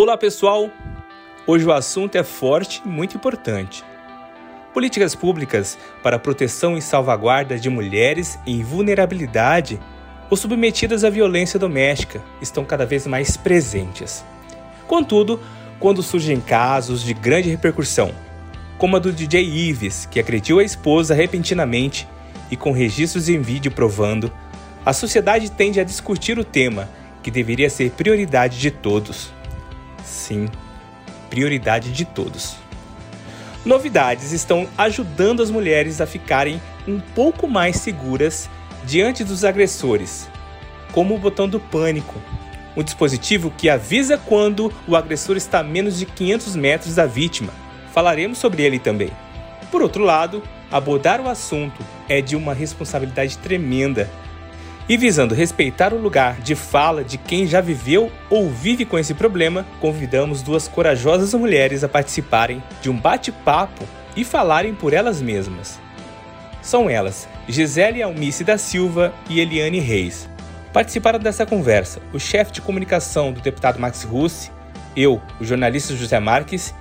Olá pessoal! Hoje o assunto é forte e muito importante. Políticas públicas para proteção e salvaguarda de mulheres em vulnerabilidade ou submetidas à violência doméstica estão cada vez mais presentes. Contudo, quando surgem casos de grande repercussão, como a do DJ Ives, que agrediu a esposa repentinamente e com registros em vídeo provando, a sociedade tende a discutir o tema, que deveria ser prioridade de todos sim, prioridade de todos. Novidades estão ajudando as mulheres a ficarem um pouco mais seguras diante dos agressores, como o botão do pânico, um dispositivo que avisa quando o agressor está a menos de 500 metros da vítima. Falaremos sobre ele também. Por outro lado, abordar o assunto é de uma responsabilidade tremenda e visando respeitar o lugar de fala de quem já viveu ou vive com esse problema, convidamos duas corajosas mulheres a participarem de um bate-papo e falarem por elas mesmas. São elas Gisele Almice da Silva e Eliane Reis. Participaram dessa conversa o chefe de comunicação do deputado Max Russi, eu, o jornalista José Marques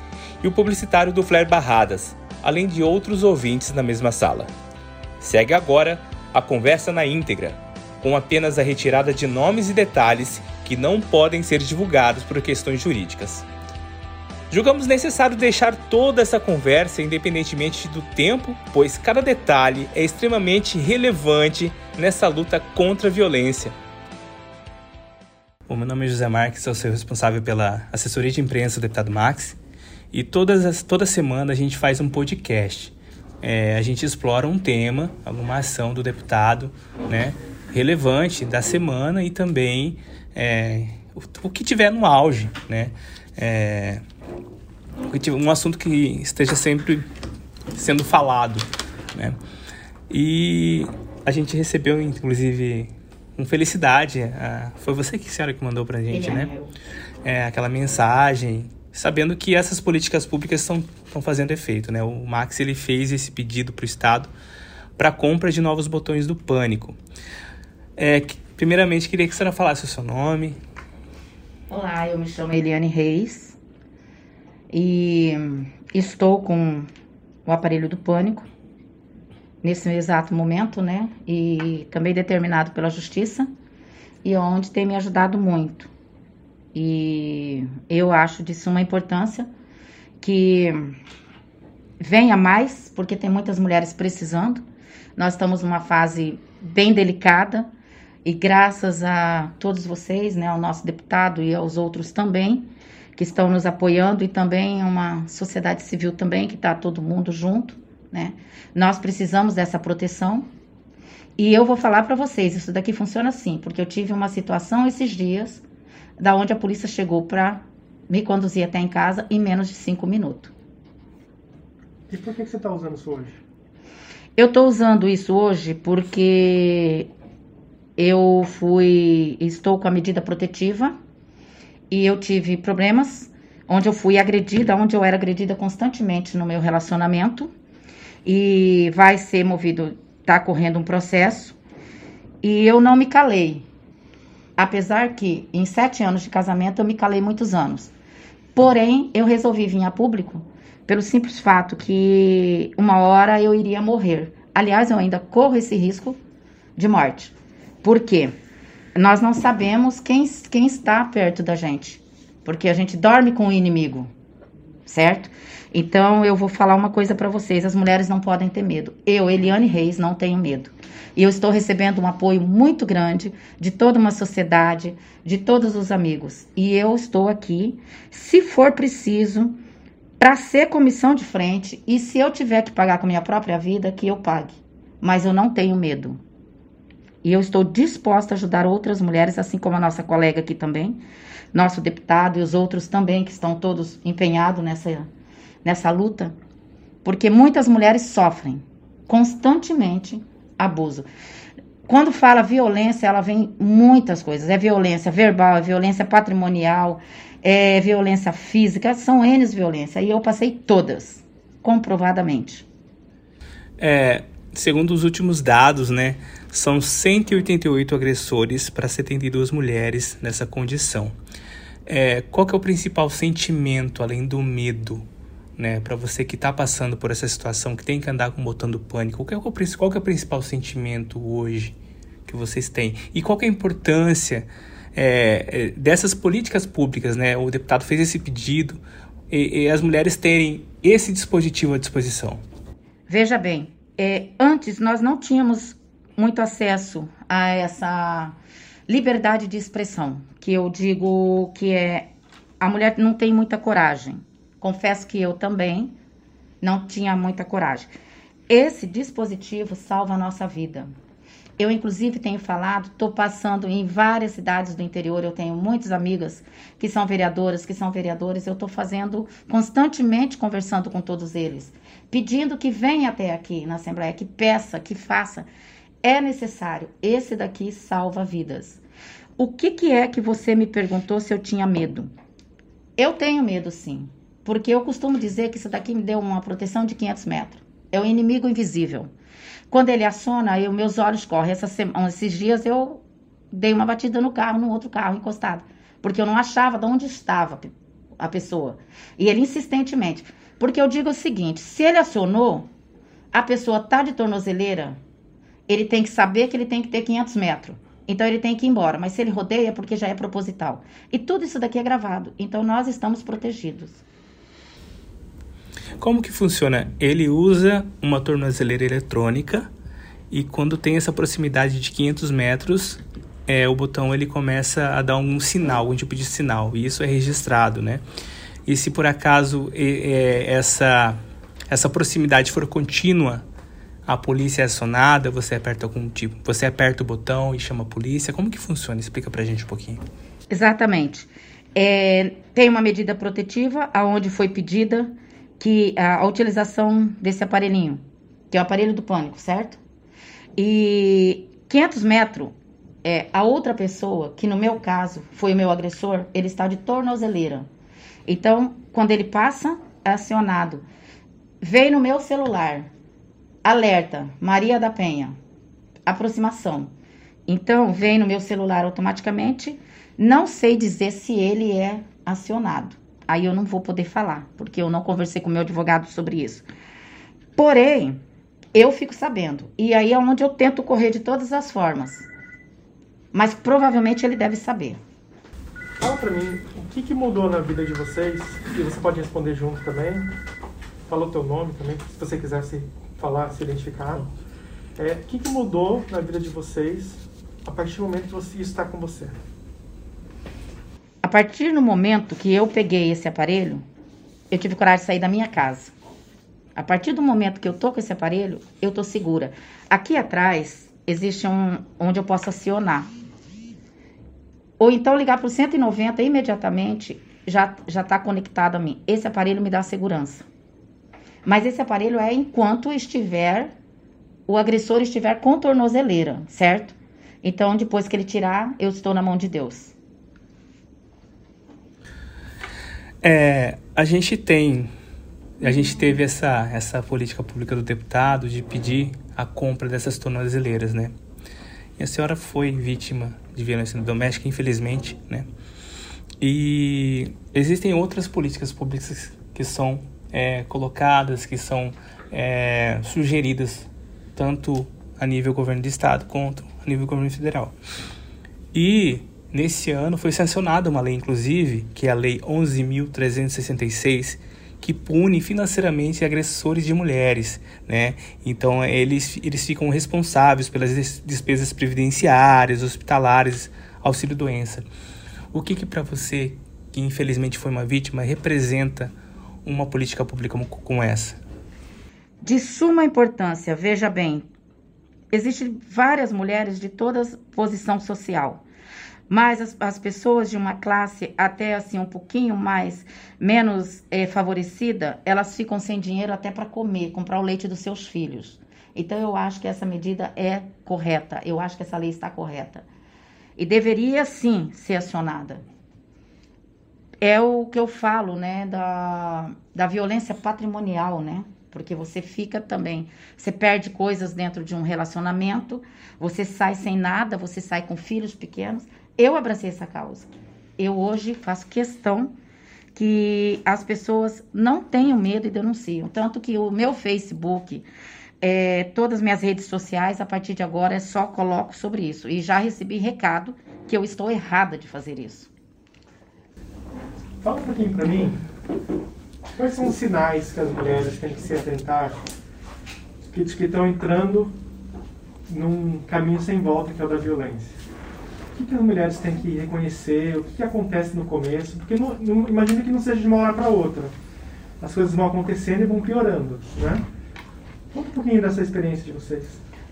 e o publicitário do Flair Barradas, além de outros ouvintes na mesma sala. Segue agora a conversa na íntegra com apenas a retirada de nomes e detalhes que não podem ser divulgados por questões jurídicas. Julgamos necessário deixar toda essa conversa independentemente do tempo, pois cada detalhe é extremamente relevante nessa luta contra a violência. Bom, meu nome é José Marques, sou seu responsável pela assessoria de imprensa do deputado Max. E todas as, toda semana a gente faz um podcast. É, a gente explora um tema, alguma ação do deputado, né? Relevante da semana e também é, o, o, que tiver no auge, né? É, um assunto que esteja sempre sendo falado, né? E a gente recebeu, inclusive, com felicidade, a, foi você que senhora que mandou pra gente, né? É, aquela mensagem, sabendo que essas políticas públicas estão fazendo efeito, né? O Max ele fez esse pedido para o Estado para compra de novos botões do pânico. É, primeiramente, queria que senhora falasse o seu nome. Olá, eu me chamo Eliane Reis e estou com o aparelho do pânico nesse exato momento, né? E também determinado pela justiça e onde tem me ajudado muito. E eu acho de suma importância que venha mais, porque tem muitas mulheres precisando. Nós estamos numa fase bem delicada e graças a todos vocês, né, ao nosso deputado e aos outros também, que estão nos apoiando, e também uma sociedade civil também, que está todo mundo junto, né? Nós precisamos dessa proteção. E eu vou falar para vocês, isso daqui funciona assim, porque eu tive uma situação esses dias, da onde a polícia chegou para me conduzir até em casa em menos de cinco minutos. E por que você está usando isso hoje? Eu estou usando isso hoje porque eu fui, estou com a medida protetiva e eu tive problemas onde eu fui agredida, onde eu era agredida constantemente no meu relacionamento e vai ser movido, tá correndo um processo e eu não me calei. Apesar que em sete anos de casamento eu me calei muitos anos. Porém, eu resolvi vir a público pelo simples fato que uma hora eu iria morrer. Aliás, eu ainda corro esse risco de morte. Por quê? Nós não sabemos quem, quem está perto da gente, porque a gente dorme com o inimigo, certo? Então eu vou falar uma coisa para vocês: as mulheres não podem ter medo. Eu, Eliane Reis, não tenho medo. E eu estou recebendo um apoio muito grande de toda uma sociedade, de todos os amigos. E eu estou aqui, se for preciso, para ser comissão de frente. E se eu tiver que pagar com a minha própria vida, que eu pague. Mas eu não tenho medo. E eu estou disposta a ajudar outras mulheres, assim como a nossa colega aqui também, nosso deputado e os outros também, que estão todos empenhados nessa, nessa luta, porque muitas mulheres sofrem constantemente abuso. Quando fala violência, ela vem muitas coisas. É violência verbal, é violência patrimonial, é violência física, são N violência. E eu passei todas, comprovadamente. É, segundo os últimos dados, né, são 188 agressores para 72 mulheres nessa condição. é, qual que é o principal sentimento, além do medo, né? Para você que está passando por essa situação, que tem que andar com o botão do pânico, qual é o, qual é o principal sentimento hoje que vocês têm? E qual é a importância é, é, dessas políticas públicas, né? O deputado fez esse pedido e, e as mulheres terem esse dispositivo à disposição. Veja bem, é, antes nós não tínhamos muito acesso a essa liberdade de expressão, que eu digo que é a mulher não tem muita coragem. Confesso que eu também não tinha muita coragem. Esse dispositivo salva a nossa vida. Eu, inclusive, tenho falado, estou passando em várias cidades do interior, eu tenho muitas amigas que são vereadoras, que são vereadores, eu estou fazendo constantemente conversando com todos eles, pedindo que venha até aqui na Assembleia, que peça, que faça. É necessário. Esse daqui salva vidas. O que, que é que você me perguntou se eu tinha medo? Eu tenho medo, sim. Porque eu costumo dizer que isso daqui me deu uma proteção de 500 metros. É o inimigo invisível. Quando ele aciona, eu, meus olhos correm. Semana, esses dias eu dei uma batida no carro, no outro carro encostado, porque eu não achava de onde estava a pessoa. E ele insistentemente. Porque eu digo o seguinte: se ele acionou, a pessoa tá de tornozeleira, ele tem que saber que ele tem que ter 500 metros. Então ele tem que ir embora. Mas se ele rodeia, é porque já é proposital. E tudo isso daqui é gravado. Então nós estamos protegidos. Como que funciona? Ele usa uma tornozeleira eletrônica e quando tem essa proximidade de 500 metros, é, o botão ele começa a dar um sinal, algum tipo de sinal, e isso é registrado, né? E se por acaso é, essa, essa proximidade for contínua, a polícia é acionada, você aperta algum tipo, você aperta o botão e chama a polícia. Como que funciona? Explica pra gente um pouquinho. Exatamente. É, tem uma medida protetiva aonde foi pedida que a, utilização desse aparelhinho, que é o aparelho do pânico, certo? E 500 metros, é, a outra pessoa, que no meu caso foi o meu agressor, ele está de tornozeleira. Então, quando ele passa, é acionado. Veio no meu celular, alerta, Maria da Penha, aproximação. Então, vem no meu celular automaticamente. Não sei dizer se ele é acionado. Aí eu não vou poder falar, porque eu não conversei com meu advogado sobre isso. Porém, eu fico sabendo. E aí é onde eu tento correr de todas as formas. Mas provavelmente ele deve saber. Fala pra mim, o que, que mudou na vida de vocês? E você pode responder junto também. Fala o teu nome também, se você quiser se falar, se identificar. É, o que, que mudou na vida de vocês a partir do momento que você está com você? A partir do momento que eu peguei esse aparelho, eu tive coragem de sair da minha casa. A partir do momento que eu tô com esse aparelho, eu tô segura. Aqui atrás existe um onde eu posso acionar. Ou então ligar para o 190 imediatamente já já está conectado a mim. Esse aparelho me dá segurança. Mas esse aparelho é enquanto estiver o agressor estiver com tornozeleira, certo? Então depois que ele tirar, eu estou na mão de Deus. É, a gente tem, a gente teve essa, essa política pública do deputado de pedir a compra dessas tornozeleiras, né? E a senhora foi vítima de violência doméstica, infelizmente, né? E existem outras políticas públicas que são é, colocadas, que são é, sugeridas tanto a nível governo do estado quanto a nível governo federal. E Nesse ano foi sancionada uma lei, inclusive, que é a Lei 11.366, que pune financeiramente agressores de mulheres, né? Então eles, eles ficam responsáveis pelas despesas previdenciárias, hospitalares, auxílio doença. O que que para você, que infelizmente foi uma vítima, representa uma política pública como, como essa? De suma importância, veja bem, existem várias mulheres de toda posição social mas as, as, pessoas de uma classe até assim um pouquinho mais menos é, favorecida, elas ficam sem dinheiro até para comer, comprar o leite dos seus filhos. Então eu acho que essa medida é correta, eu acho que essa lei está correta e deveria sim ser acionada. É o que eu falo, né, da, da violência patrimonial, né? Porque você fica também, você perde coisas dentro de um relacionamento, você sai sem nada, você sai com filhos pequenos eu abracei essa causa. eu hoje faço questão que as pessoas não tenham medo e denunciam. Tanto que o meu Facebook, é, todas as minhas redes sociais, a partir de agora, é só coloco sobre isso. E já recebi recado que eu estou errada de fazer isso. Fala um pouquinho para mim, quais são os sinais que as mulheres têm que se atentar que estão entrando num caminho sem volta que é o da violência? O que, as mulheres têm que reconhecer? O que, que acontece no começo? Porque não, não, imagina que não seja de uma hora para outra. As coisas vão acontecendo e vão piorando, né? Conta um pouquinho dessa experiência de vocês.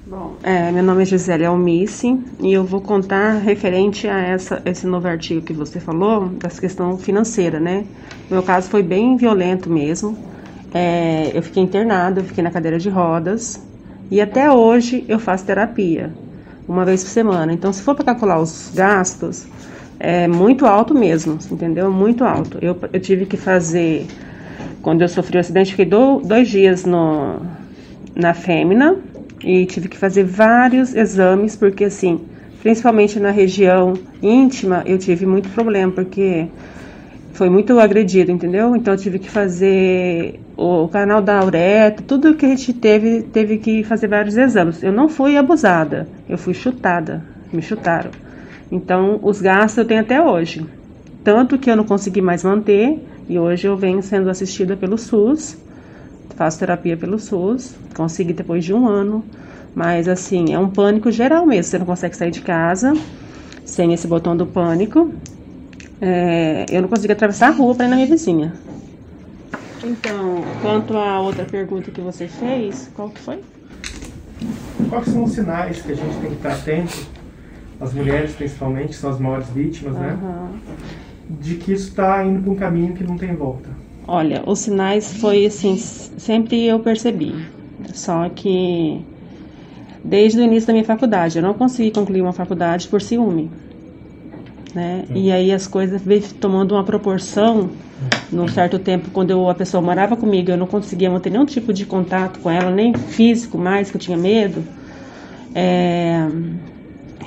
Bom, é, meu nome é Gisele Almice e eu vou contar referente a essa, esse novo artigo que você falou, dessa questão financeira, né? O meu caso foi bem violento mesmo. É, eu fiquei internada, eu fiquei na cadeira de rodas e até hoje eu faço terapia, uma vez por semana. Então, se for para calcular os gastos, é muito alto mesmo, entendeu? Muito alto. Eu, eu tive que fazer, quando eu sofri o um acidente, fiquei do, dois dias no, na fêmea e tive que fazer vários exames, porque assim, principalmente na região íntima, eu tive muito problema, porque foi muito agredido, entendeu? Então eu tive que fazer o canal da uretra, tudo que a gente teve, teve que fazer vários exames. Eu não fui abusada, eu fui chutada, me chutaram. Então os gastos eu tenho até hoje. Tanto que eu não consegui mais manter, e hoje eu venho sendo assistida pelo SUS faço terapia pelo SUS, consegui depois de um ano, mas assim, é um pânico geral mesmo, você não consegue sair de casa sem esse botão do pânico. É, eu não consigo atravessar a rua para ir na minha vizinha. Então, quanto à outra pergunta que você fez, qual que foi? Quais são os sinais que a gente tem que estar atento, as mulheres principalmente, são as maiores vítimas, uhum. né? De que isso está indo para um caminho que não tem volta. Olha, os sinais foi assim, sempre eu percebi. Só que desde o início da minha faculdade, eu não consegui concluir uma faculdade por ciúme. Né? E aí as coisas veio tomando uma proporção num certo tempo, quando eu, a pessoa morava comigo, eu não conseguia manter nenhum tipo de contato com ela, nem físico mais, que eu tinha medo. É,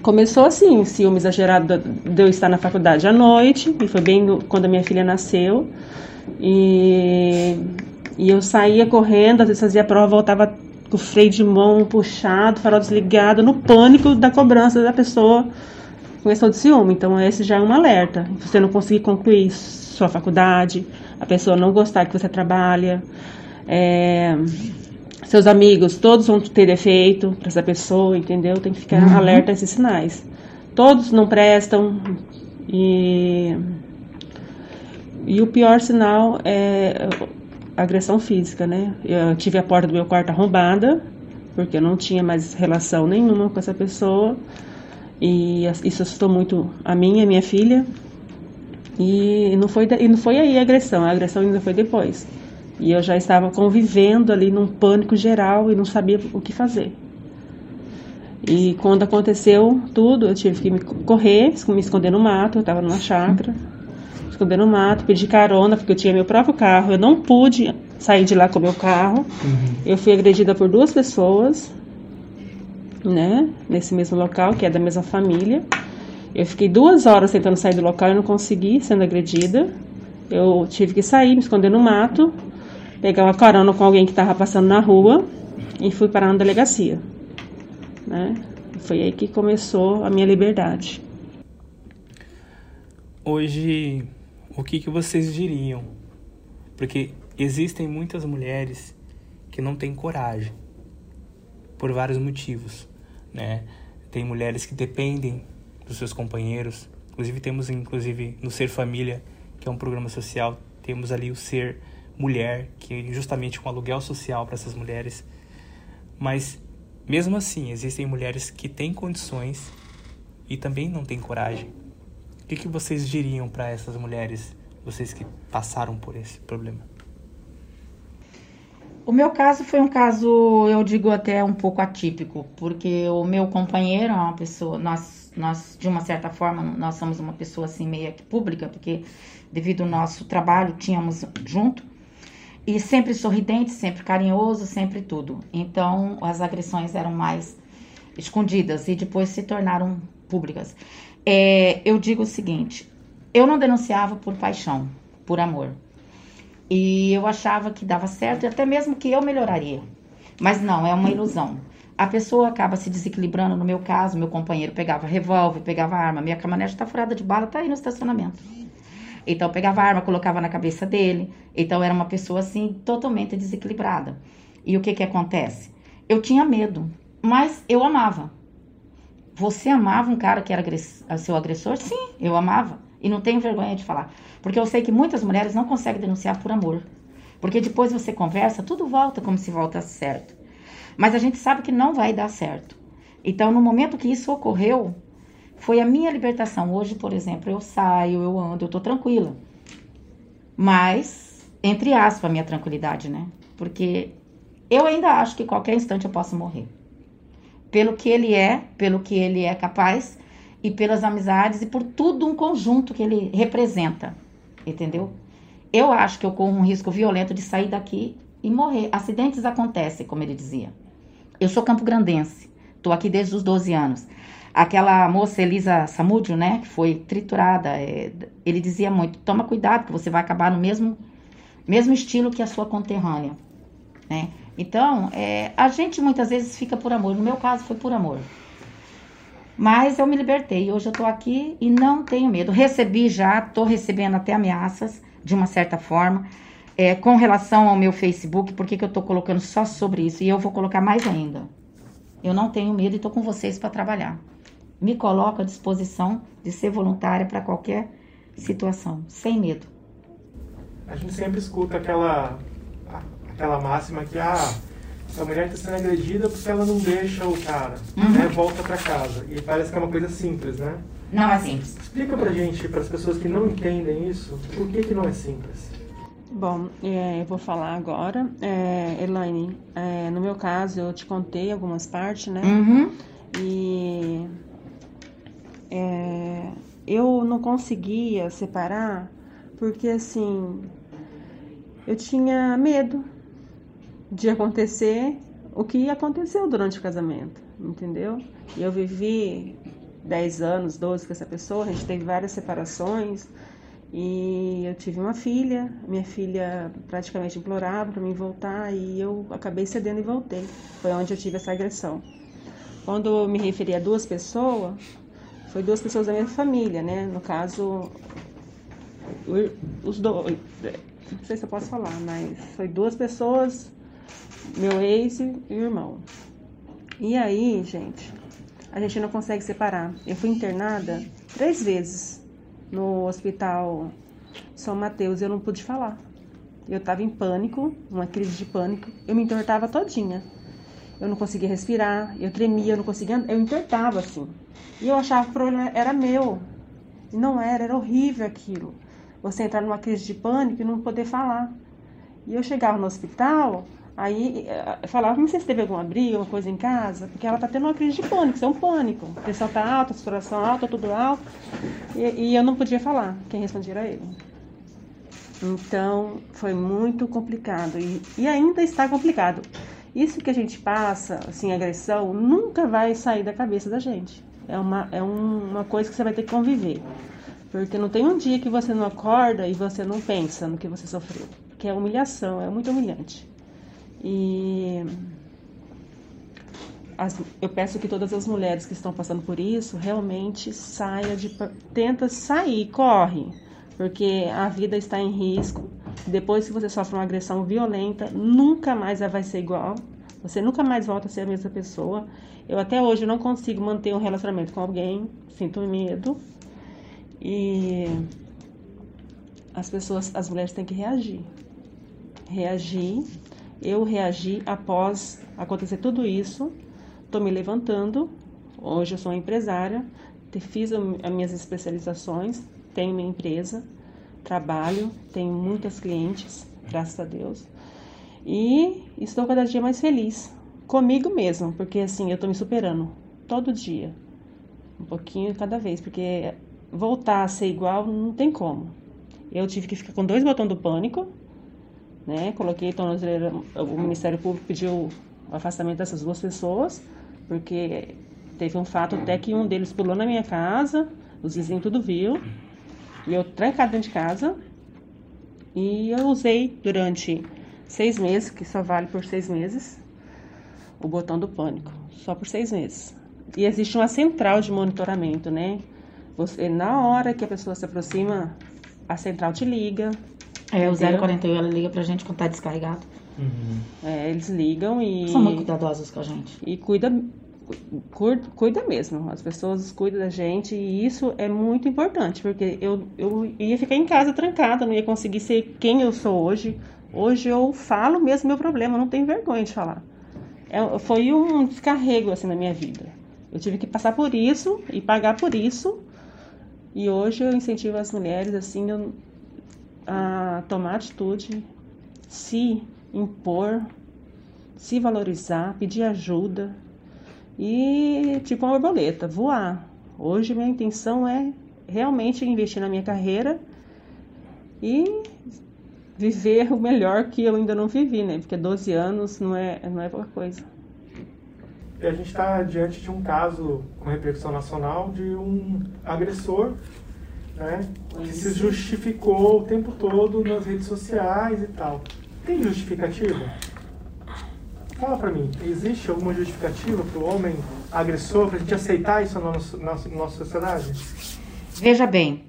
começou assim, ciúme exagerado de eu estar na faculdade à noite, e foi bem quando a minha filha nasceu. E, e eu saía correndo, às vezes fazia prova, voltava com o freio de mão puxado, farol desligado, no pânico da cobrança da pessoa questão de ciúme. Então, esse já é um alerta. Você não conseguir concluir sua faculdade, a pessoa não gostar que você trabalha, é, seus amigos, todos vão ter defeito para essa pessoa, entendeu? Tem que ficar uhum. alerta a esses sinais. Todos não prestam e e o pior sinal é agressão física, né? Eu tive a porta do meu quarto arrombada, porque eu não tinha mais relação nenhuma com essa pessoa. E isso assustou muito a mim e a minha filha. E não foi, e não foi aí a agressão, a agressão ainda foi depois. E eu já estava convivendo ali num pânico geral e não sabia o que fazer. E quando aconteceu tudo, eu tive que me correr, me esconder no mato, eu estava numa chácara esconder no mato, pedi carona, porque eu tinha meu próprio carro. Eu não pude sair de lá com meu carro. Uhum. Eu fui agredida por duas pessoas, né? Nesse mesmo local, que é da mesma família. Eu fiquei duas horas tentando sair do local e não consegui, sendo agredida. Eu tive que sair, me esconder no mato, pegar uma carona com alguém que estava passando na rua e fui parar na delegacia. Né? Foi aí que começou a minha liberdade. Hoje o que, que vocês diriam? Porque existem muitas mulheres que não têm coragem por vários motivos, né? Tem mulheres que dependem dos seus companheiros. Inclusive temos inclusive no Ser Família, que é um programa social, temos ali o Ser Mulher, que é justamente um aluguel social para essas mulheres. Mas mesmo assim, existem mulheres que têm condições e também não têm coragem que, que vocês diriam para essas mulheres, vocês que passaram por esse problema? O meu caso foi um caso, eu digo até um pouco atípico, porque o meu companheiro é uma pessoa, nós, nós de uma certa forma, nós somos uma pessoa assim meio que pública, porque devido ao nosso trabalho tínhamos junto, e sempre sorridente, sempre carinhoso, sempre tudo. Então as agressões eram mais escondidas e depois se tornaram públicas. É, eu digo o seguinte: Eu não denunciava por paixão, por amor. E eu achava que dava certo e até mesmo que eu melhoraria. Mas não, é uma ilusão. A pessoa acaba se desequilibrando, no meu caso, meu companheiro pegava revólver, pegava arma, minha caminhonete está furada de bala, tá aí no estacionamento. Então pegava arma, colocava na cabeça dele. Então era uma pessoa assim totalmente desequilibrada. E o que que acontece? Eu tinha medo, mas eu amava. Você amava um cara que era seu agressor? Sim, eu amava. E não tenho vergonha de falar. Porque eu sei que muitas mulheres não conseguem denunciar por amor. Porque depois você conversa, tudo volta como se volta certo. Mas a gente sabe que não vai dar certo. Então, no momento que isso ocorreu, foi a minha libertação. Hoje, por exemplo, eu saio, eu ando, eu tô tranquila. Mas, entre aspas, a minha tranquilidade, né? Porque eu ainda acho que qualquer instante eu posso morrer. Pelo que ele é, pelo que ele é capaz e pelas amizades e por tudo um conjunto que ele representa. Entendeu? Eu acho que eu corro um risco violento de sair daqui e morrer. Acidentes acontecem, como ele dizia. Eu sou campo-grandense, tô aqui desde os 12 anos. Aquela moça Elisa Samúdio, né, que foi triturada, é, ele dizia muito: toma cuidado, que você vai acabar no mesmo, mesmo estilo que a sua conterrânea, né? Então, é, a gente muitas vezes fica por amor. No meu caso, foi por amor. Mas eu me libertei. Hoje eu tô aqui e não tenho medo. Recebi já, tô recebendo até ameaças, de uma certa forma. É, com relação ao meu Facebook, por que eu tô colocando só sobre isso? E eu vou colocar mais ainda. Eu não tenho medo e tô com vocês para trabalhar. Me coloco à disposição de ser voluntária para qualquer situação, sem medo. A gente sempre escuta aquela aquela máxima que ah, a mulher está sendo agredida porque ela não deixa o cara, uhum. né, volta para casa. E parece que é uma coisa simples, né? Não é simples. Explica pra gente, para as pessoas que não entendem isso, por que que não é simples? Bom, é, eu vou falar agora. É, Elaine, é, no meu caso, eu te contei algumas partes, né? Uhum. E é, eu não conseguia separar porque, assim, eu tinha medo de acontecer o que aconteceu durante o casamento, entendeu? E eu vivi 10 anos, 12 com essa pessoa, a gente teve várias separações e eu tive uma filha, minha filha praticamente implorava para mim voltar e eu acabei cedendo e voltei. Foi onde eu tive essa agressão. Quando eu me referi a duas pessoas, foi duas pessoas da minha família, né? No caso, os dois, não sei se eu posso falar, mas foi duas pessoas meu ex e irmão. E aí, gente, a gente não consegue separar. Eu fui internada três vezes no hospital São Mateus e eu não pude falar. Eu estava em pânico, uma crise de pânico. Eu me entortava todinha. Eu não conseguia respirar, eu tremia, eu não conseguia, eu entortava assim. E eu achava que o problema era meu. E não era, era horrível aquilo. Você entrar numa crise de pânico e não poder falar. E eu chegava no hospital, Aí eh, falava, mas você teve alguma briga, alguma coisa em casa? Porque ela tá tendo uma crise de pânico, isso é um pânico. A pressão tá alta, a saturação alta, tudo alto. E, e eu não podia falar, quem respondia era ele. Então, foi muito complicado. E, e ainda está complicado. Isso que a gente passa, assim, agressão, nunca vai sair da cabeça da gente. É uma, é um, uma coisa que você vai ter que conviver. Porque não tem um dia que você não acorda e você não pensa no que você sofreu. Porque é humilhação, é muito humilhante. E as, eu peço que todas as mulheres que estão passando por isso realmente saia de tenta sair, corre, porque a vida está em risco. Depois que você sofre uma agressão violenta, nunca mais vai ser igual. Você nunca mais volta a ser a mesma pessoa. Eu até hoje não consigo manter um relacionamento com alguém, sinto medo. E as pessoas, as mulheres têm que reagir. Reagir eu reagi após acontecer tudo isso. Estou me levantando. Hoje eu sou empresária, fiz as minhas especializações, tenho minha empresa, trabalho, tenho muitas clientes, graças a Deus. E estou cada dia mais feliz comigo mesmo, porque assim eu estou me superando todo dia, um pouquinho cada vez, porque voltar a ser igual não tem como. Eu tive que ficar com dois botões do pânico né? Coloquei tornozeleira, o Ministério Público pediu o afastamento dessas duas pessoas, porque teve um fato até que um deles pulou na minha casa, os vizinhos tudo viu. E eu trancada dentro de casa. E eu usei durante seis meses, que só vale por seis meses, o botão do pânico. Só por seis meses. E existe uma central de monitoramento, né? Você, na hora que a pessoa se aproxima, a central te liga. É, o entendeu? 041 ela liga pra gente quando tá descarregado. É, eles ligam e. São muito cuidadosos com a gente. e cuida, cu- cuida mesmo. As pessoas cuidam da gente e isso é muito importante, porque eu, eu ia ficar em casa trancada, não ia conseguir ser quem eu sou hoje. Hoje eu falo mesmo meu problema, não tenho vergonha de falar. É, foi um descarrego assim na minha vida. Eu tive que passar por isso e pagar por isso. E hoje eu incentivo as mulheres assim eu- a tomar atitude, se impor, se valorizar, pedir ajuda e, tipo uma borboleta, voar. Hoje minha intenção é realmente investir na minha carreira e viver o melhor que eu ainda não vivi, né? Porque 12 anos não é, não é pouca coisa. E a gente está diante de um caso com repercussão nacional de um agressor né, que se justificou o tempo todo nas redes sociais e tal. Tem justificativa? Fala pra mim, existe alguma justificativa para o homem agressor, para a gente aceitar isso na nossa, na nossa sociedade? Veja bem,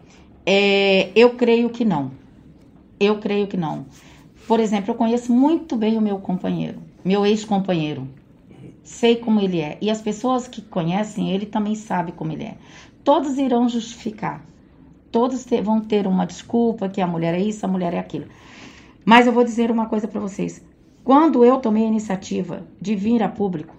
é, eu creio que não. Eu creio que não. Por exemplo, eu conheço muito bem o meu companheiro, meu ex-companheiro. Sei como ele é. E as pessoas que conhecem ele também sabem como ele é. Todos irão justificar. Todos vão ter uma desculpa que a mulher é isso, a mulher é aquilo. Mas eu vou dizer uma coisa para vocês. Quando eu tomei a iniciativa de vir a público,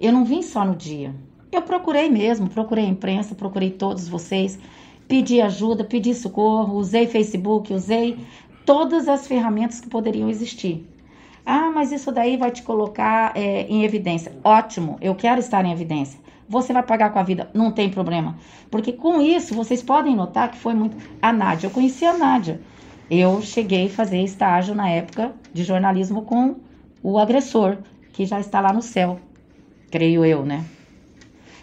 eu não vim só no dia. Eu procurei mesmo, procurei a imprensa, procurei todos vocês, pedi ajuda, pedi socorro, usei Facebook, usei todas as ferramentas que poderiam existir. Ah, mas isso daí vai te colocar é, em evidência. Ótimo, eu quero estar em evidência. Você vai pagar com a vida, não tem problema. Porque com isso, vocês podem notar que foi muito. A Nádia, eu conheci a Nádia. Eu cheguei a fazer estágio na época de jornalismo com o agressor, que já está lá no céu. Creio eu, né?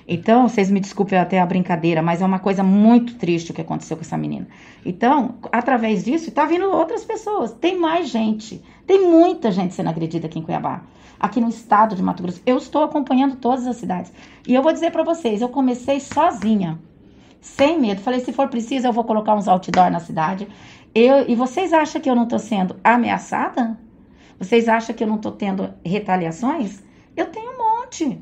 Então, vocês me desculpem até a brincadeira, mas é uma coisa muito triste o que aconteceu com essa menina. Então, através disso, tá vindo outras pessoas. Tem mais gente. Tem muita gente sendo agredida aqui em Cuiabá. Aqui no estado de Mato Grosso. Eu estou acompanhando todas as cidades. E eu vou dizer para vocês, eu comecei sozinha. Sem medo. Falei, se for preciso, eu vou colocar uns outdoor na cidade. Eu, e vocês acham que eu não tô sendo ameaçada? Vocês acham que eu não tô tendo retaliações? Eu tenho um monte.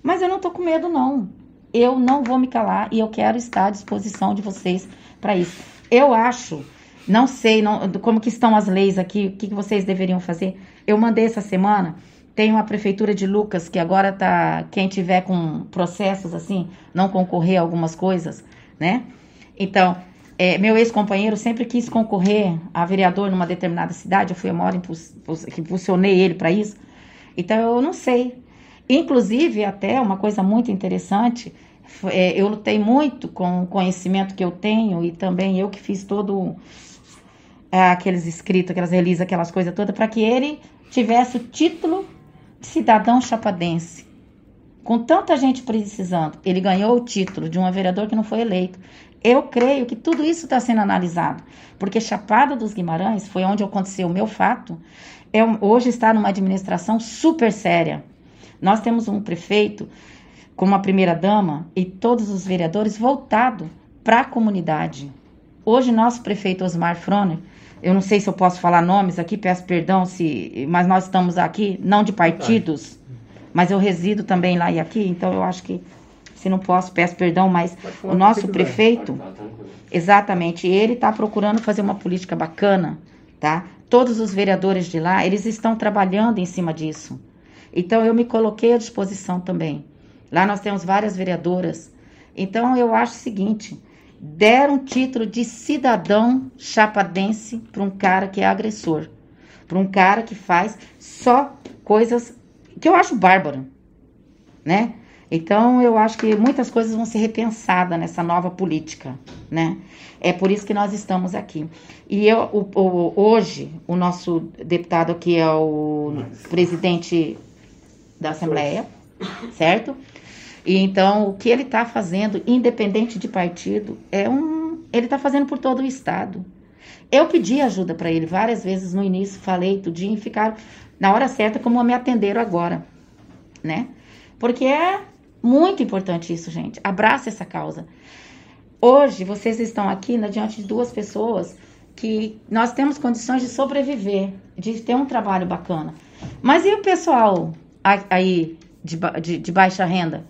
Mas eu não tô com medo, não. Eu não vou me calar e eu quero estar à disposição de vocês para isso. Eu acho, não sei não- como que estão as leis aqui, o que, que vocês deveriam fazer. Eu mandei essa semana, tem uma prefeitura de Lucas que agora tá, quem tiver com processos assim, não concorrer a algumas coisas, né? Então, é, meu ex-companheiro sempre quis concorrer a vereador numa determinada cidade, eu fui a maior que impulsionei ele para isso. Então, eu não sei. Inclusive, até uma coisa muito interessante, é, eu lutei muito com o conhecimento que eu tenho e também eu que fiz todo é, aqueles escritos, aquelas releases, aquelas coisas todas, para que ele tivesse o título cidadão chapadense. Com tanta gente precisando, ele ganhou o título de um vereador que não foi eleito. Eu creio que tudo isso está sendo analisado, porque Chapada dos Guimarães foi onde aconteceu o meu fato. É, hoje está numa administração super séria. Nós temos um prefeito com uma primeira dama e todos os vereadores voltado para a comunidade. Hoje nosso prefeito Osmar Froner, eu não sei se eu posso falar nomes aqui, peço perdão se, mas nós estamos aqui não de partidos, mas eu resido também lá e aqui, então eu acho que se não posso, peço perdão, mas o nosso prefeito Exatamente. Ele está procurando fazer uma política bacana, tá? Todos os vereadores de lá, eles estão trabalhando em cima disso. Então eu me coloquei à disposição também. Lá nós temos várias vereadoras. Então eu acho o seguinte: deram um título de cidadão chapadense para um cara que é agressor, para um cara que faz só coisas que eu acho bárbaro, né? Então eu acho que muitas coisas vão ser repensadas nessa nova política, né? É por isso que nós estamos aqui. E eu, o- o- hoje, o nosso deputado aqui é o presidente da Assembleia, certo? E então, o que ele está fazendo, independente de partido, é um, Ele está fazendo por todo o estado. Eu pedi ajuda para ele várias vezes no início, falei tudinho, ficaram na hora certa como me atenderam agora, né? Porque é muito importante isso, gente. Abraça essa causa. Hoje vocês estão aqui na diante de duas pessoas que nós temos condições de sobreviver, de ter um trabalho bacana. Mas e o pessoal aí de, de, de baixa renda?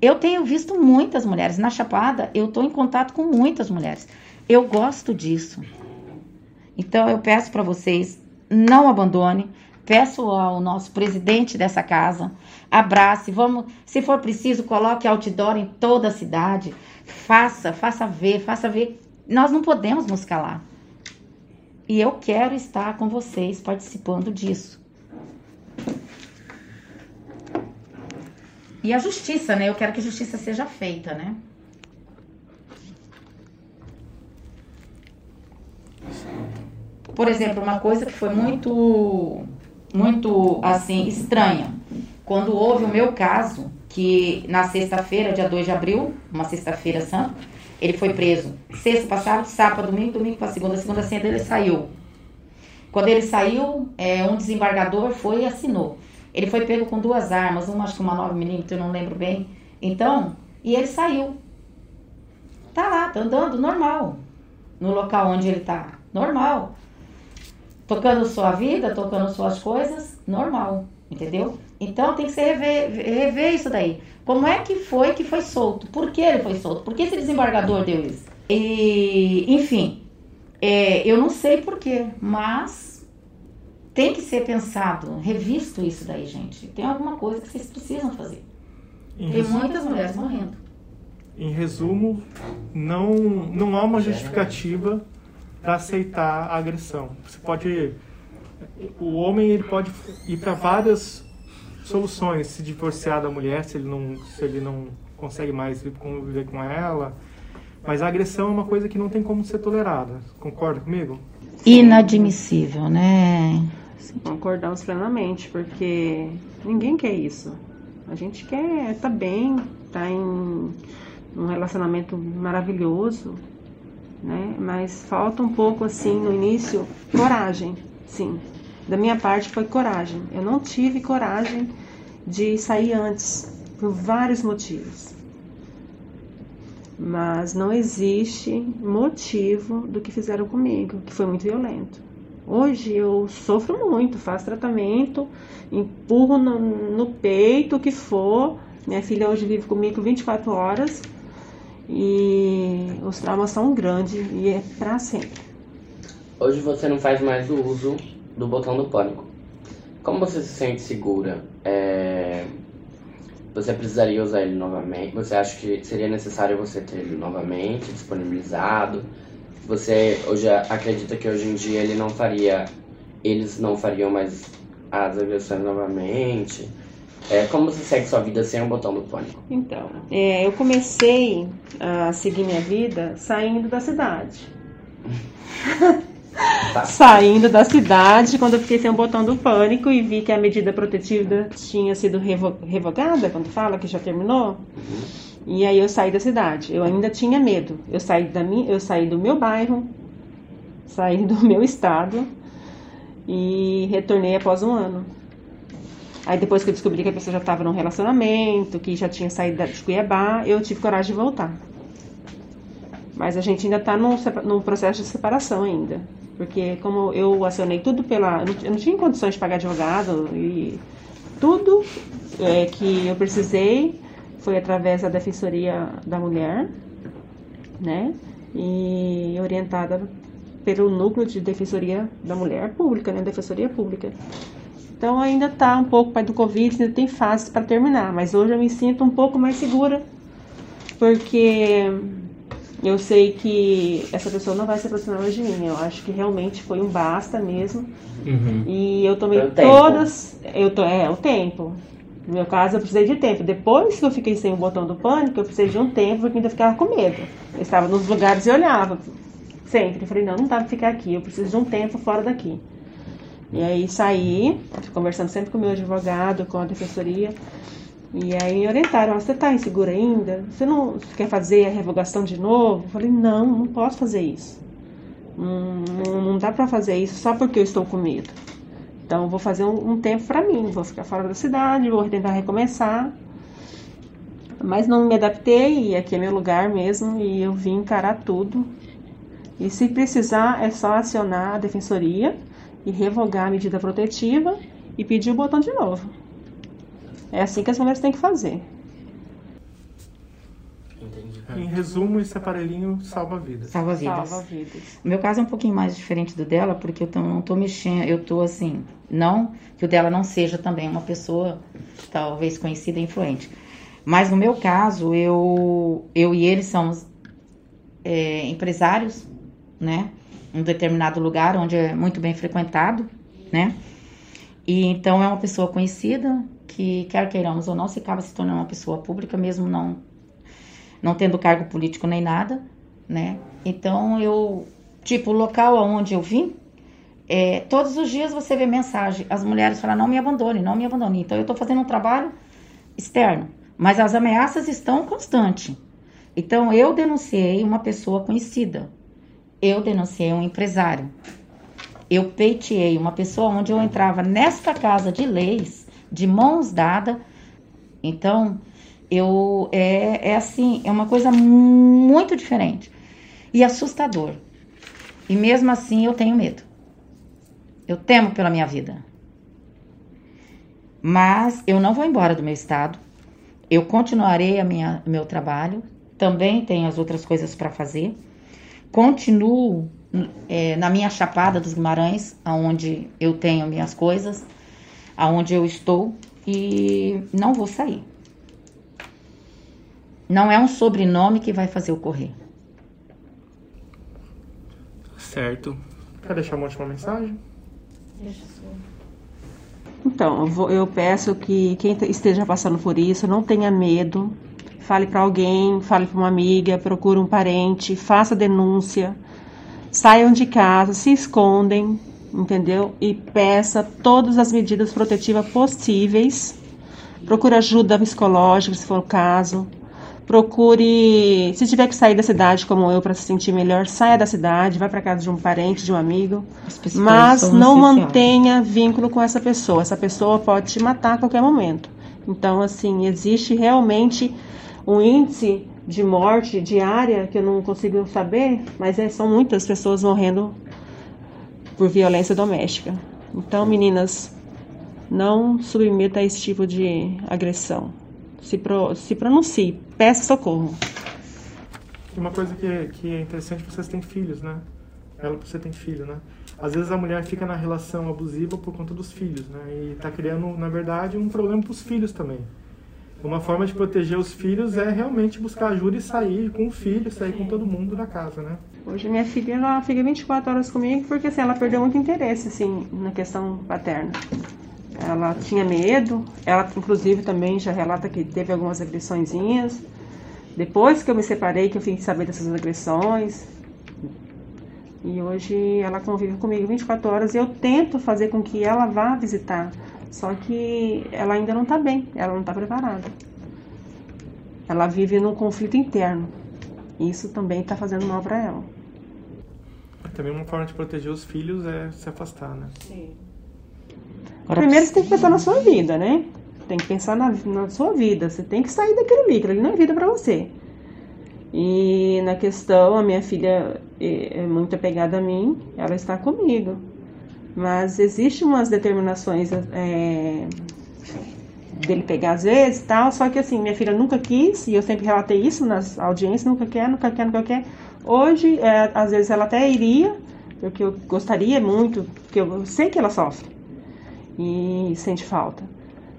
Eu tenho visto muitas mulheres. Na Chapada, eu estou em contato com muitas mulheres. Eu gosto disso. Então, eu peço para vocês, não abandone. Peço ao nosso presidente dessa casa, abrace, vamos, se for preciso, coloque outdoor em toda a cidade. Faça, faça ver, faça ver. Nós não podemos nos calar. E eu quero estar com vocês participando disso. E a justiça, né? Eu quero que a justiça seja feita, né? Por exemplo, uma coisa que foi muito, muito assim, estranha. Quando houve o meu caso, que na sexta-feira, dia 2 de abril, uma sexta-feira santa, ele foi preso. Sexta passado, sábado, domingo, domingo para segunda, segunda cedo ele saiu. Quando ele saiu, é, um desembargador foi e assinou. Ele foi pego com duas armas, uma acho que uma 9mm, eu não lembro bem. Então, e ele saiu. Tá lá, tá andando normal. No local onde ele tá. Normal. Tocando sua vida, tocando suas coisas, normal. Entendeu? Então tem que se rever, rever isso daí. Como é que foi que foi solto? Por que ele foi solto? Por que esse desembargador deu isso? E, enfim, é, eu não sei porquê, mas tem que ser pensado, revisto isso daí, gente. Tem alguma coisa que vocês precisam fazer. Em tem resumo, muitas mulheres morrendo. Em resumo, não, não há uma justificativa para aceitar a agressão. Você pode. O homem ele pode ir para várias soluções, se divorciar da mulher, se ele não, se ele não consegue mais conviver com ela. Mas a agressão é uma coisa que não tem como ser tolerada. Concorda comigo? Inadmissível, né? Concordamos plenamente, porque ninguém quer isso. A gente quer estar tá bem, estar tá em um relacionamento maravilhoso, né? Mas falta um pouco assim no início coragem, sim. Da minha parte foi coragem. Eu não tive coragem de sair antes, por vários motivos. Mas não existe motivo do que fizeram comigo, que foi muito violento. Hoje eu sofro muito, faço tratamento, empurro no, no peito, o que for. Minha filha hoje vive comigo 24 horas e os traumas são grandes e é pra sempre. Hoje você não faz mais o uso do botão do pânico. Como você se sente segura? É... Você precisaria usar ele novamente? Você acha que seria necessário você ter ele novamente disponibilizado? Você hoje acredita que hoje em dia ele não faria, eles não fariam mais as agressões novamente? É, como você segue sua vida sem o botão do pânico? Então, é, eu comecei a seguir minha vida saindo da cidade. Tá. Saindo da cidade, quando eu fiquei sem o botão do pânico e vi que a medida protetiva tinha sido revo revogada, quando fala que já terminou. Uhum. E aí eu saí da cidade. Eu ainda tinha medo. Eu saí, da minha, eu saí do meu bairro, saí do meu estado e retornei após um ano. Aí depois que eu descobri que a pessoa já estava num relacionamento, que já tinha saído de Cuiabá, eu tive coragem de voltar. Mas a gente ainda está num, num processo de separação ainda. Porque como eu acionei tudo pela. Eu não tinha condições de pagar advogado e tudo é, que eu precisei foi através da Defensoria da Mulher, né? E orientada pelo núcleo de Defensoria da Mulher Pública, né? Defensoria Pública. Então ainda está um pouco pai do Covid, ainda tem fases para terminar, mas hoje eu me sinto um pouco mais segura, porque eu sei que essa pessoa não vai se aproximar mais de mim. Eu acho que realmente foi um basta mesmo. Uhum. E eu tomei todas. Eu tô, é, o tempo. No meu caso, eu precisei de tempo. Depois que eu fiquei sem o botão do pânico, eu precisei de um tempo porque ainda ficava com medo. Eu estava nos lugares e olhava. Sempre. Eu falei, não, não dá pra ficar aqui. Eu preciso de um tempo fora daqui. E aí saí, conversando sempre com o meu advogado, com a defensoria. E aí me orientaram, você está insegura ainda? Você não quer fazer a revogação de novo? Eu falei, não, não posso fazer isso. Não, não, não dá para fazer isso só porque eu estou com medo. Então vou fazer um, um tempo para mim, vou ficar fora da cidade, vou tentar recomeçar. Mas não me adaptei e aqui é meu lugar mesmo e eu vim encarar tudo. E se precisar é só acionar a defensoria e revogar a medida protetiva e pedir o botão de novo. É assim que as mulheres têm que fazer. Em resumo, esse aparelhinho salva vidas. Salva vidas. Salva vidas. O meu caso é um pouquinho mais diferente do dela, porque eu não tô mexendo, eu tô assim, não que o dela não seja também uma pessoa talvez conhecida e influente. Mas no meu caso, eu, eu e ele somos é, empresários, né? Em um determinado lugar onde é muito bem frequentado, né? E então é uma pessoa conhecida que, quer queiramos ou não, se acaba se tornando uma pessoa pública, mesmo não, não tendo cargo político nem nada, né? Então eu, tipo, o local aonde eu vim, é, todos os dias você vê mensagem, as mulheres falam, não me abandone, não me abandone. Então eu tô fazendo um trabalho externo, mas as ameaças estão constantes. Então eu denunciei uma pessoa conhecida, eu denunciei um empresário, eu peiteei uma pessoa onde eu entrava nesta casa de leis, de mãos dadas. Então, eu é, é assim, é uma coisa muito diferente e assustador. E mesmo assim eu tenho medo. Eu temo pela minha vida. Mas eu não vou embora do meu estado. Eu continuarei a minha, meu trabalho. Também tenho as outras coisas para fazer. Continuo é, na minha chapada dos Guimarães, aonde eu tenho minhas coisas, aonde eu estou e não vou sair. Não é um sobrenome que vai fazer eu correr. Certo. Quer deixar uma última mensagem? Então, eu, vou- eu peço que quem te- esteja passando por isso não tenha medo. Fale para alguém, fale para uma amiga, procure um parente, faça denúncia. Saiam de casa, se escondem, entendeu? E peça todas as medidas protetivas possíveis. Procure ajuda psicológica, se for o caso. Procure, se tiver que sair da cidade, como eu, para se sentir melhor, saia da cidade, vá para casa de um parente, de um amigo. Mas não essenciais. mantenha vínculo com essa pessoa. Essa pessoa pode te matar a qualquer momento. Então, assim, existe realmente um índice de morte diária que eu não consigo saber, mas é- são muitas pessoas morrendo por violência doméstica. Então, meninas, não submeta a esse tipo de agressão. Se, pro, se pronuncie, peça socorro. Uma coisa que, é- que é interessante, vocês têm filhos, né? Ela, você tem filho, né? Às vezes a mulher fica na relação abusiva por conta dos filhos, né? E tá criando, na verdade, um problema pros filhos também. Uma forma de proteger os filhos é realmente buscar ajuda e sair com o filho, sair com todo mundo da casa, né? Hoje minha filha ela fica 24 horas comigo porque assim, ela perdeu muito interesse assim na questão paterna. Ela tinha medo, ela inclusive também já relata que teve algumas agressõezinhas. Depois que eu me separei que eu fiquei saber dessas agressões. E hoje ela convive comigo 24 horas e eu tento fazer com que ela vá visitar. Só que ela ainda não está bem, ela não está preparada. Ela vive num conflito interno. Isso também está fazendo mal para ela. Também uma forma de proteger os filhos é se afastar, né? Agora, Primeiro você tem que pensar na sua vida, né? Tem que pensar na, na sua vida. Você tem que sair daquilo ali, aquilo ali não é vida pra você. E na questão, a minha filha é é muito apegada a mim, ela está comigo. Mas existem umas determinações é, dele pegar às vezes e tal, só que assim, minha filha nunca quis, e eu sempre relatei isso nas audiências, nunca quer, nunca quer, nunca quer. Hoje, é, às vezes ela até iria, porque eu gostaria muito, porque eu sei que ela sofre e sente falta.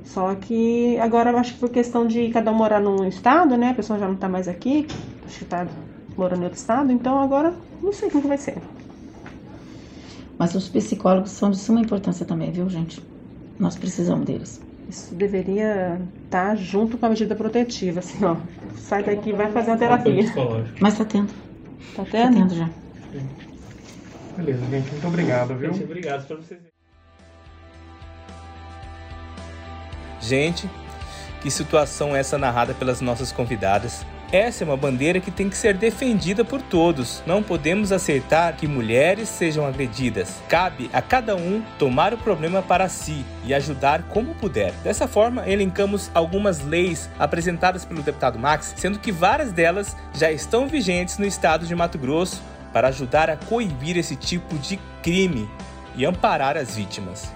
Só que agora eu acho que por questão de cada um morar num estado, né? A pessoa já não tá mais aqui, acho que tá morando em outro estado, então agora não sei como que vai ser. Mas os psicólogos são de suma importância também, viu, gente? Nós precisamos deles. Isso deveria estar junto com a medida protetiva, assim, ó. Sai daqui e vai fazer uma terapia. Mas tá tendo, Tá tá tendo? tendo já. Beleza, gente. Muito obrigado, viu? Gente, obrigado pra vocês. Gente, Que situação é essa narrada pelas nossas convidadas? Essa é uma bandeira que tem que ser defendida por todos. Não podemos aceitar que mulheres sejam agredidas. Cabe a cada um tomar o problema para si e ajudar como puder. Dessa forma, elencamos algumas leis apresentadas pelo deputado Max, sendo que várias delas já estão vigentes no estado de Mato Grosso para ajudar a coibir esse tipo de crime e amparar as vítimas.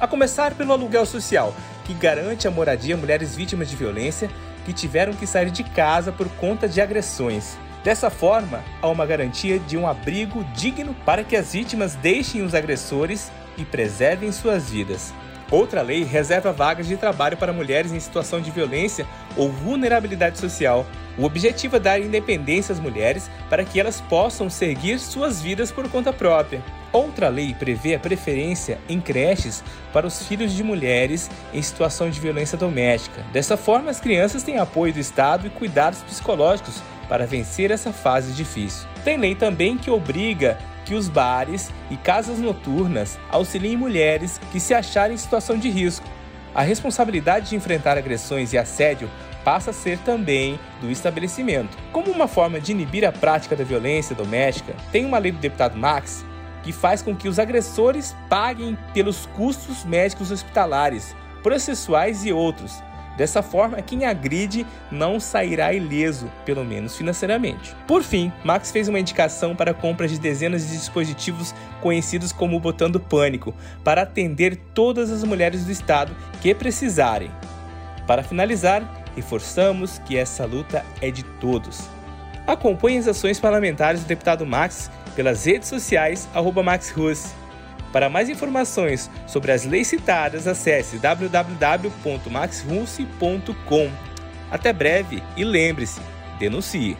A começar pelo aluguel social, que garante a moradia a mulheres vítimas de violência que tiveram que sair de casa por conta de agressões. Dessa forma, há uma garantia de um abrigo digno para que as vítimas deixem os agressores e preservem suas vidas. Outra lei reserva vagas de trabalho para mulheres em situação de violência ou vulnerabilidade social. O objetivo é dar independência às mulheres para que elas possam seguir suas vidas por conta própria. Outra lei prevê a preferência em creches para os filhos de mulheres em situação de violência doméstica. Dessa forma, as crianças têm apoio do Estado e cuidados psicológicos para vencer essa fase difícil. Tem lei também que obriga que os bares e casas noturnas auxiliem mulheres que se acharem em situação de risco. A responsabilidade de enfrentar agressões e assédio passa a ser também do estabelecimento. Como uma forma de inibir a prática da violência doméstica, tem uma lei do deputado Max que faz com que os agressores paguem pelos custos médicos hospitalares, processuais e outros. Dessa forma, quem agride não sairá ileso, pelo menos financeiramente. Por fim, Max fez uma indicação para a compra de dezenas de dispositivos conhecidos como Botão do Pânico, para atender todas as mulheres do estado que precisarem. Para finalizar, reforçamos que essa luta é de todos. Acompanhe as ações parlamentares do deputado Max pelas redes sociais @maxrus. Para mais informações sobre as leis citadas, acesse www.maxrus.com. Até breve e lembre-se, denuncie.